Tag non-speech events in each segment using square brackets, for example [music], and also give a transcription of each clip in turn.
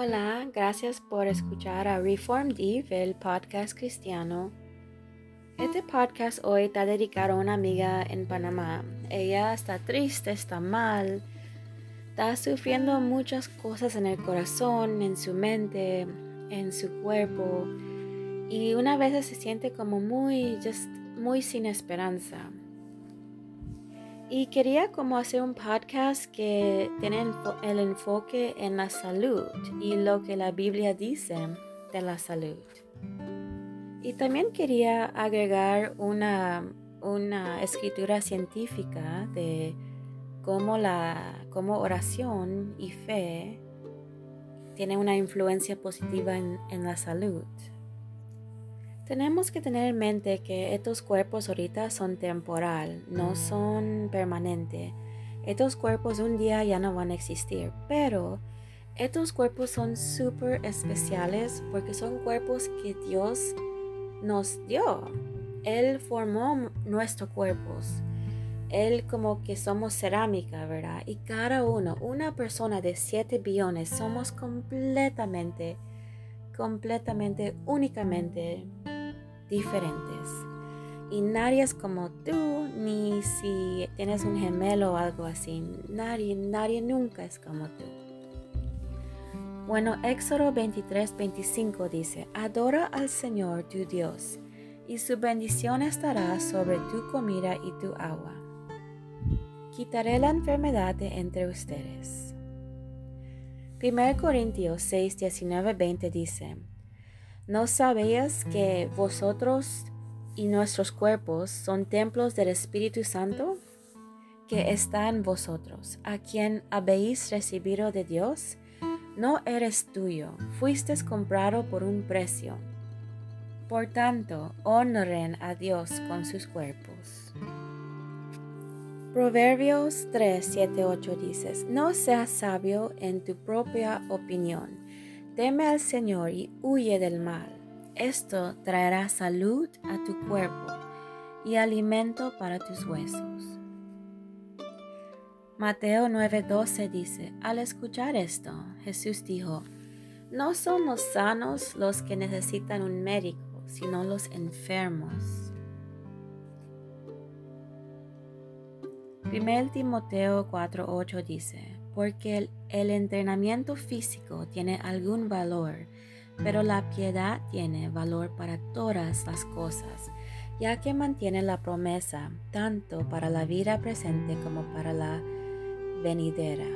Hola, gracias por escuchar a Reformed Eve, el podcast cristiano. Este podcast hoy está dedicado a una amiga en Panamá. Ella está triste, está mal, está sufriendo muchas cosas en el corazón, en su mente, en su cuerpo. Y una vez se siente como muy, just, muy sin esperanza. Y quería como hacer un podcast que tiene el enfoque en la salud y lo que la Biblia dice de la salud. Y también quería agregar una, una escritura científica de cómo, la, cómo oración y fe tiene una influencia positiva en, en la salud. Tenemos que tener en mente que estos cuerpos ahorita son temporal, no son permanentes. Estos cuerpos un día ya no van a existir, pero estos cuerpos son súper especiales porque son cuerpos que Dios nos dio. Él formó nuestros cuerpos. Él como que somos cerámica, ¿verdad? Y cada uno, una persona de 7 billones, somos completamente, completamente, únicamente diferentes. Y nadie es como tú, ni si tienes un gemelo o algo así. Nadie, nadie nunca es como tú. Bueno, Éxodo 23, 25 dice, Adora al Señor tu Dios, y su bendición estará sobre tu comida y tu agua. Quitaré la enfermedad de entre ustedes. 1 Corintios 6, 19, 20 dice, ¿No sabéis que vosotros y nuestros cuerpos son templos del Espíritu Santo que está en vosotros, a quien habéis recibido de Dios? No eres tuyo, fuiste comprado por un precio. Por tanto, honren a Dios con sus cuerpos. Proverbios 3, 7, 8 dices, No seas sabio en tu propia opinión Teme al Señor y huye del mal. Esto traerá salud a tu cuerpo y alimento para tus huesos. Mateo 9:12 dice, al escuchar esto, Jesús dijo, no son los sanos los que necesitan un médico, sino los enfermos. 1 Timoteo 4:8 dice, porque el, entrenamiento físico tiene algún valor, pero la piedad tiene valor para todas las cosas, ya que mantiene la promesa tanto para la vida presente como para la venidera.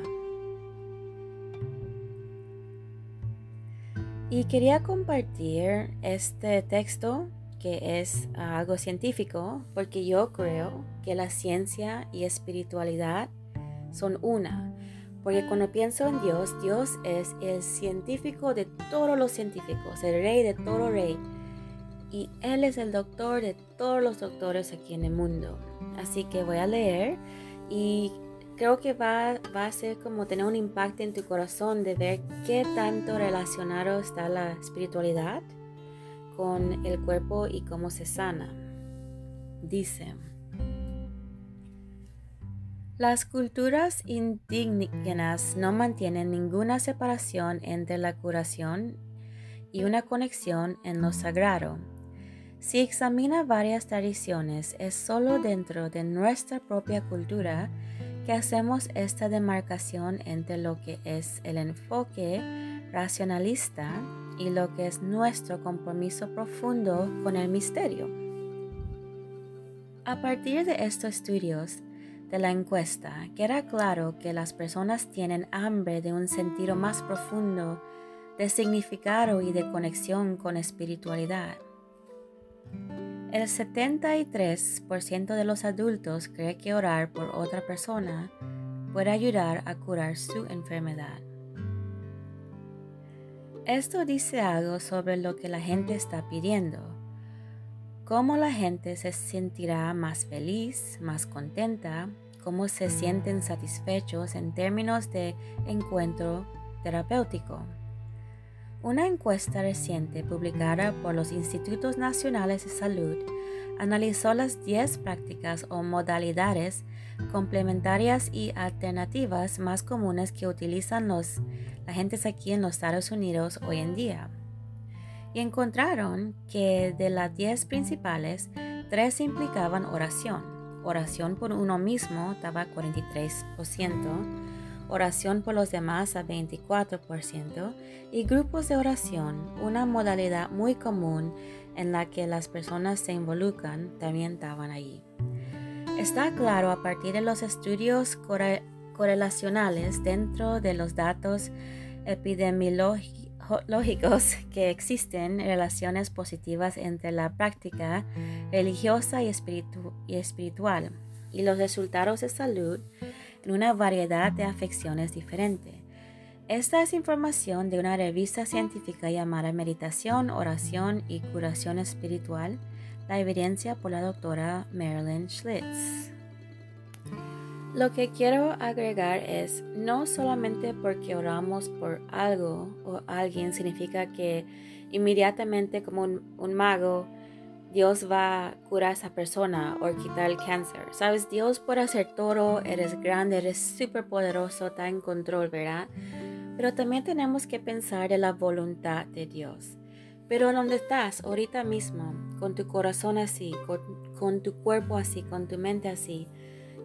Y quería compartir este texto que es algo científico, porque yo creo que la ciencia y espiritualidad son una. Porque cuando pienso en Dios, Dios es el científico de todos los científicos, el rey de todo rey. Y Él es el doctor de todos los doctores aquí en el mundo. Así que voy a leer y creo que va, va a ser como tener un impacto en tu corazón de ver qué tanto relacionado está la espiritualidad con el cuerpo y cómo se sana. Dice. Las culturas indígenas no mantienen ninguna separación entre la curación y una conexión en lo sagrado. Si examina varias tradiciones, es solo dentro de nuestra propia cultura que hacemos esta demarcación entre lo que es el enfoque racionalista y lo que es nuestro compromiso profundo con el misterio. A partir de estos estudios, de la encuesta, queda claro que las personas tienen hambre de un sentido más profundo de significado y de conexión con espiritualidad. El 73% de los adultos cree que orar por otra persona puede ayudar a curar su enfermedad. Esto dice algo sobre lo que la gente está pidiendo, cómo la gente se sentirá más feliz, más contenta cómo se sienten satisfechos en términos de encuentro terapéutico. Una encuesta reciente publicada por los Institutos Nacionales de Salud analizó las 10 prácticas o modalidades complementarias y alternativas más comunes que utilizan los, la gente aquí en los Estados Unidos hoy en día. Y encontraron que de las 10 principales, 3 implicaban oración. Oración por uno mismo estaba 43%, oración por los demás a 24% y grupos de oración, una modalidad muy común en la que las personas se involucran, también estaban allí. Está claro a partir de los estudios correlacionales dentro de los datos epidemiológicos que existen relaciones positivas entre la práctica religiosa y, y espiritual y los resultados de salud en una variedad de afecciones diferentes. Esta es información de una revista científica llamada Meditación, Oración y Curación Espiritual, la evidencia por la doctora Marilyn Schlitz. Lo que quiero agregar es, no solamente porque oramos por algo o alguien significa que inmediatamente como un, mago Dios va a curar a esa persona o quitar el cáncer. Sabes, Dios puede hacer todo, eres grande, eres súper poderoso, está en control, ¿verdad? Pero también tenemos que pensar en la voluntad de Dios. Pero donde estás ahorita mismo, con tu corazón así, con, tu cuerpo así, con tu mente así,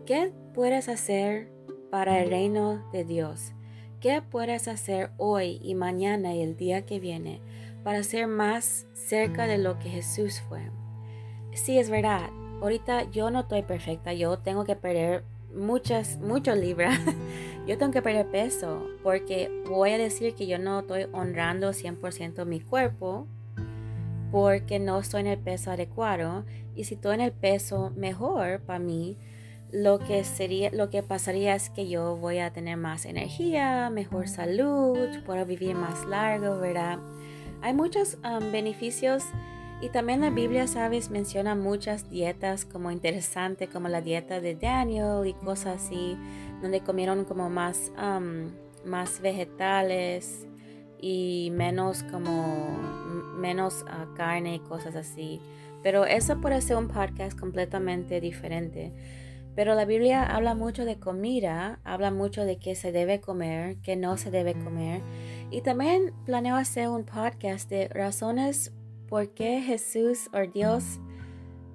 ¿qué puedes hacer para el reino de Dios? ¿Qué puedes hacer hoy y mañana y el día que viene para ser más cerca de lo que Jesús fue? Sí, es verdad. Ahorita yo no estoy perfecta. Yo tengo que perder muchas, muchas libras. [laughs] yo tengo que perder peso porque voy a decir que yo no estoy honrando 100% mi cuerpo porque no estoy en el peso adecuado y si estoy en el peso mejor para mí lo que sería lo que pasaría es que yo voy a tener más energía mejor salud puedo vivir más largo verdad hay muchos um, beneficios y también la Biblia, sabes, menciona muchas dietas como interesante, como la dieta de Daniel y cosas así, donde comieron como más, más vegetales y menos como menos ah, carne y cosas así. Pero eso puede ser un podcast completamente diferente. Pero la Biblia habla mucho de comida, habla mucho de qué se debe comer, qué no se debe comer. Y también planeo hacer un podcast de razones ¿Por qué Jesús o Dios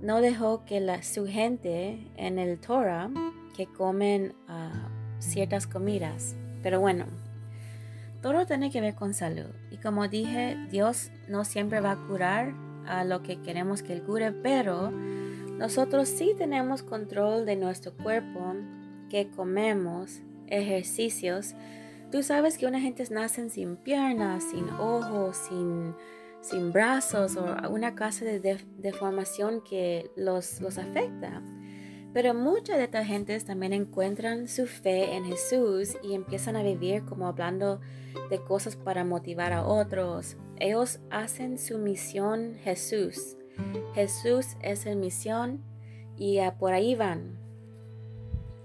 no dejó que la, su gente en el Torah que comen ah, ciertas comidas? Pero bueno, todo tiene que ver con salud. Y como dije, Dios no siempre va a curar a lo que queremos que Él cure, pero nosotros sí tenemos control de nuestro cuerpo, que comemos, ejercicios. Tú sabes que una gente nace sin piernas, sin ojos, sin sin brazos o una clase de deformación que los, los afecta. Pero muchas de estas gentes también encuentran su fe en Jesús y empiezan a vivir como hablando de cosas para motivar a otros. Ellos hacen su misión Jesús. Jesús es el misión y por ahí van.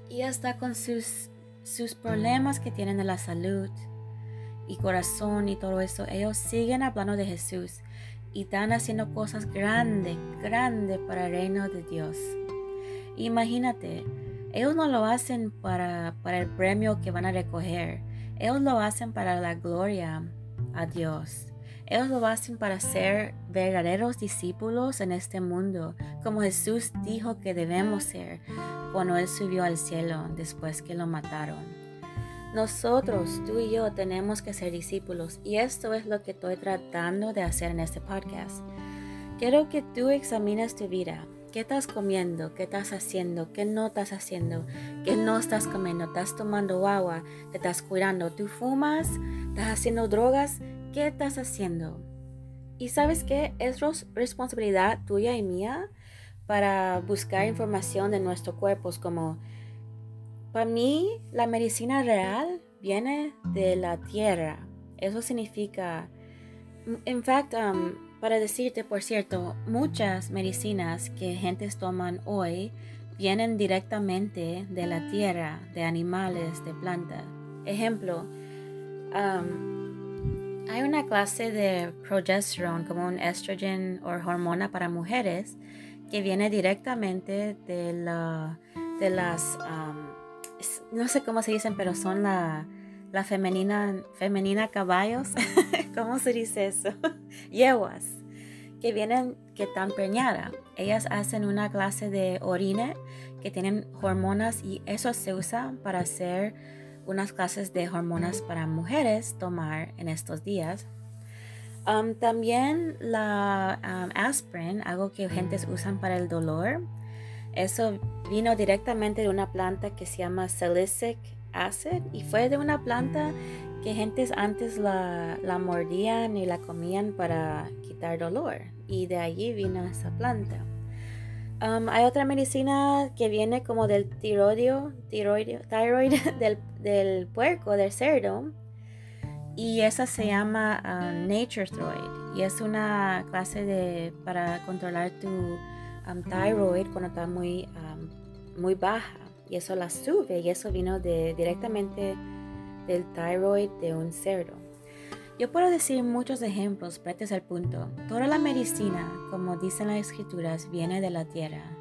Y hasta con sus, sus problemas que tienen de la salud, y corazón y todo eso, ellos siguen hablando de Jesús y están haciendo cosas grandes, grandes para el reino de Dios. Imagínate, ellos no lo hacen para, para el premio que van a recoger, ellos lo hacen para la gloria a Dios. Ellos lo hacen para ser verdaderos discípulos en este mundo, como Jesús dijo que debemos ser cuando Él subió al cielo después que lo mataron. Nosotros, tú y yo, tenemos que ser discípulos y esto es lo que estoy tratando de hacer en este podcast. Quiero que tú examines tu vida. ¿Qué estás comiendo? ¿Qué estás haciendo? ¿Qué no estás haciendo? ¿Qué no estás comiendo? ¿Estás tomando agua? ¿Te estás cuidando? ¿Tú fumas? ¿Estás haciendo drogas? ¿Qué estás haciendo? Y sabes qué? Es responsabilidad tuya y mía para buscar información de nuestros cuerpos como para mí, la medicina real viene de la tierra. Eso significa, en fact, um, para decirte, por cierto, muchas medicinas que gentes toman hoy vienen directamente de la tierra, de animales, de plantas. Ejemplo, um, hay una clase de progesterone como un estrogen o hormona para mujeres que viene directamente de la de las, no sé cómo se dicen, pero son la, la femenina, femenina caballos, [laughs] ¿cómo se dice eso? [laughs] Yeguas, que vienen, que están preñadas. Ellas hacen una clase de orina que tienen hormonas y eso se usa para hacer unas clases de hormonas para mujeres tomar en estos días. Um, también la um, aspirin, algo que gentes usan para el dolor, eso vino directamente de una planta que se llama salicic acid y fue de una planta que gentes antes la, la mordían y la comían para quitar dolor y de allí vino esa planta. Um, hay otra medicina que viene como del tiroidio, tiroidio, thyroid [laughs] del, del puerco, del cerdo. Y esa se llama uh, Nature Thyroid. Y es una clase de para controlar tu um, thyroid cuando está muy, um, muy baja. Y eso la sube. Y eso vino de, directamente del thyroid de un cerdo. Yo puedo decir muchos ejemplos, pero este es el punto. Toda la medicina, como dicen las escrituras, viene de la tierra.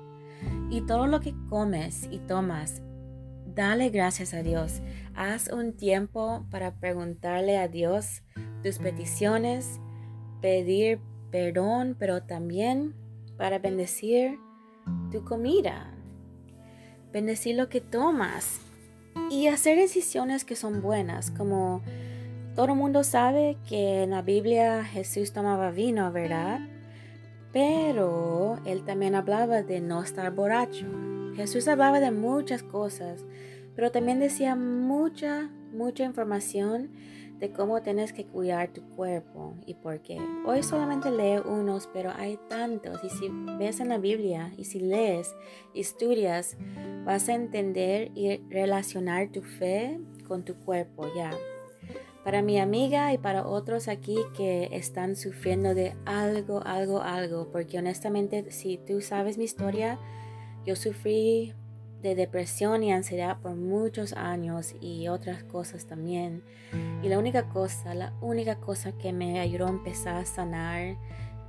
Y todo lo que comes y tomas, dale gracias a Dios. Haz un tiempo para preguntarle a Dios tus peticiones, pedir perdón, pero también para bendecir tu comida, bendecir lo que tomas y hacer decisiones que son buenas, como todo el mundo sabe que en la Biblia Jesús tomaba vino, ¿verdad? Pero él también hablaba de no estar borracho. Jesús hablaba de muchas cosas, pero también decía mucha, mucha información de cómo tienes que cuidar tu cuerpo y por qué. Hoy solamente leo unos, pero hay tantos. Y si ves en la Biblia y si lees, estudias, vas a entender y relacionar tu fe con tu cuerpo ya. Para mi amiga y para otros aquí que están sufriendo de algo, algo, algo, porque honestamente si tú sabes mi historia, yo sufrí de depresión y ansiedad por muchos años y otras cosas también. Y la única cosa, la única cosa que me ayudó a empezar a sanar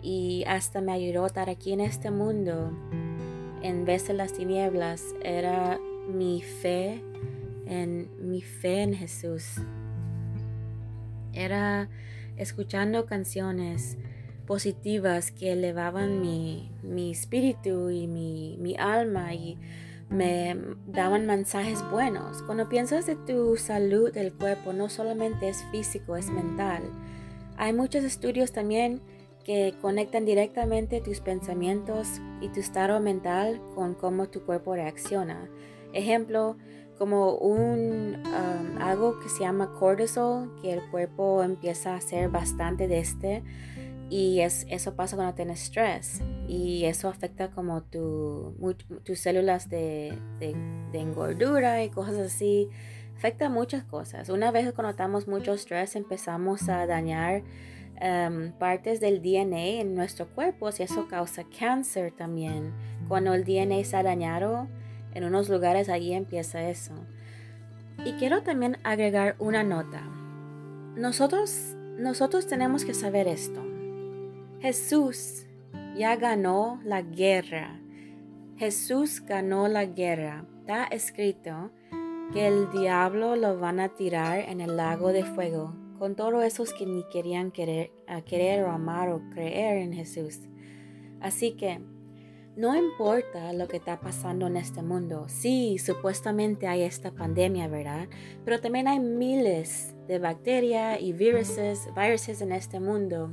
y hasta me ayudó a estar aquí en este mundo en vez de las tinieblas era mi fe en mi fe en Jesús era escuchando canciones positivas que elevaban mi, espíritu y mi, mi, alma y me daban mensajes buenos. Cuando piensas de tu salud del cuerpo, no solamente es físico, es mental. Hay muchos estudios también que conectan directamente tus pensamientos y tu estado mental con cómo tu cuerpo reacciona. Ejemplo, como un um, algo que se llama cortisol, que el cuerpo empieza a hacer bastante de este y es, eso pasa cuando tienes estrés y eso afecta como tu, tus células de, de, engordura y cosas así. Afecta muchas cosas. Una vez que notamos mucho estrés empezamos a dañar um, partes del DNA en nuestro cuerpo y eso causa cáncer también. Cuando el DNA está dañado, en unos lugares allí empieza eso. Y quiero también agregar una nota. Nosotros, nosotros tenemos que saber esto. Jesús ya ganó la guerra. Jesús ganó la guerra. Está escrito que el diablo lo van a tirar en el lago de fuego con todos esos que ni querían querer, querer o amar o creer en Jesús. Así que no importa lo que está pasando en este mundo. Sí, supuestamente hay esta pandemia, ¿verdad? Pero también hay miles de bacterias y viruses, viruses en este mundo.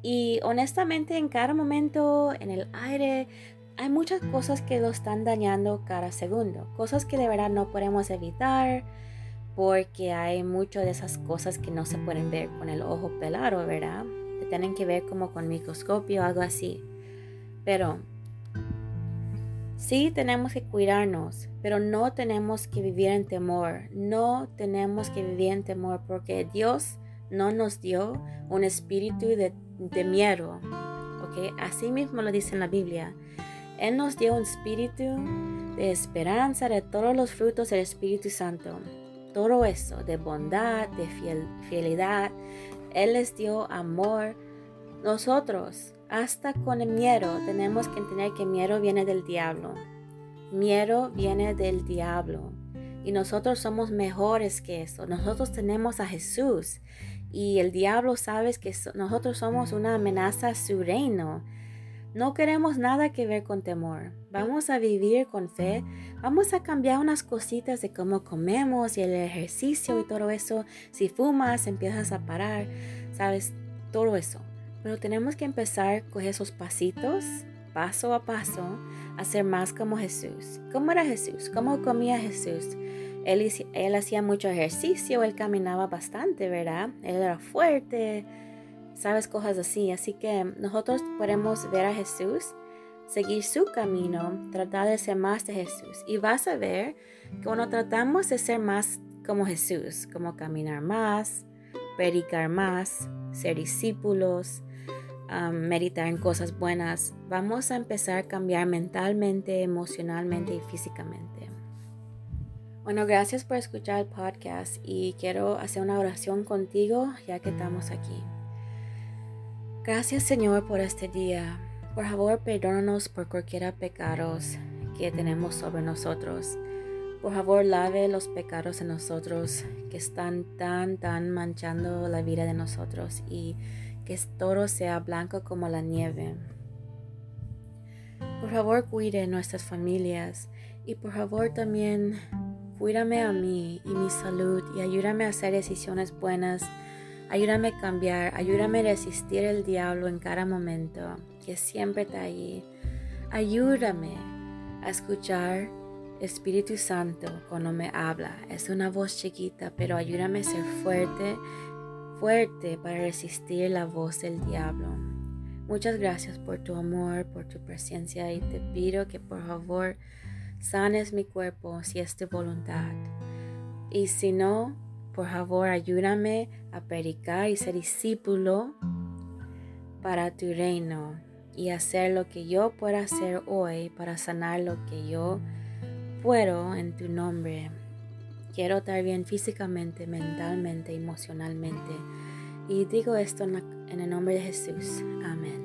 Y honestamente en cada momento, en el aire, hay muchas cosas que lo están dañando cada segundo. Cosas que de verdad no podemos evitar porque hay muchas de esas cosas que no se pueden ver con el ojo pelado, ¿verdad? Que tienen que ver como con microscopio o algo así. Pero Sí tenemos que cuidarnos, pero no tenemos que vivir en temor. No tenemos que vivir en temor porque Dios no nos dio un espíritu de, miedo. ¿okay? Así mismo lo dice en la Biblia. Él nos dio un espíritu de esperanza de todos los frutos del Espíritu Santo. Todo eso, de bondad, de fidelidad. Él les dio amor. Nosotros hasta con el miedo tenemos que entender que miedo viene del diablo. miedo viene del diablo. Y nosotros somos mejores que eso. Nosotros tenemos a Jesús. Y el diablo sabe que nosotros somos una amenaza a su reino. No queremos nada que ver con temor. Vamos a vivir con fe. Vamos a cambiar unas cositas de cómo comemos y el ejercicio y todo eso. Si fumas, empiezas a parar. Sabes, todo eso. Pero tenemos que empezar con esos pasitos, paso a paso, a ser más como Jesús. ¿Cómo era Jesús? ¿Cómo comía Jesús? Él, hacía mucho ejercicio, él caminaba bastante, ¿verdad? Él era fuerte sabes, cosas así. Así que nosotros podemos ver a Jesús, seguir su camino, tratar de ser más de Jesús. Y vas a ver que cuando tratamos de ser más como Jesús, como caminar más, predicar más, ser discípulos, meditar en cosas buenas, vamos a empezar a cambiar mentalmente, emocionalmente y físicamente. Bueno, gracias por escuchar el podcast y quiero hacer una oración contigo ya que estamos aquí. Gracias Señor por este día. Por favor, perdónanos por cualquiera pecados que tenemos sobre nosotros. Por favor, lave los pecados en nosotros que están tan, tan manchando la vida de nosotros y que todo sea blanco como la nieve. Por favor, cuide nuestras familias y por favor también cuídame a mí y mi salud y ayúdame a hacer decisiones buenas Ayúdame a cambiar, ayúdame a resistir el diablo en cada momento, que siempre está ahí. Ayúdame a escuchar Espíritu Santo cuando me habla. Es una voz chiquita, pero ayúdame a ser fuerte, fuerte para resistir la voz del diablo. Muchas gracias por tu amor, por tu presencia y te pido que por favor sanes mi cuerpo si es tu voluntad. Y si no, por favor, ayúdame a predicar y ser discípulo para tu reino y hacer lo que yo pueda hacer hoy para sanar lo que yo puedo en tu nombre. Quiero estar bien físicamente, mentalmente, emocionalmente. Y digo esto en el nombre de Jesús. Amén.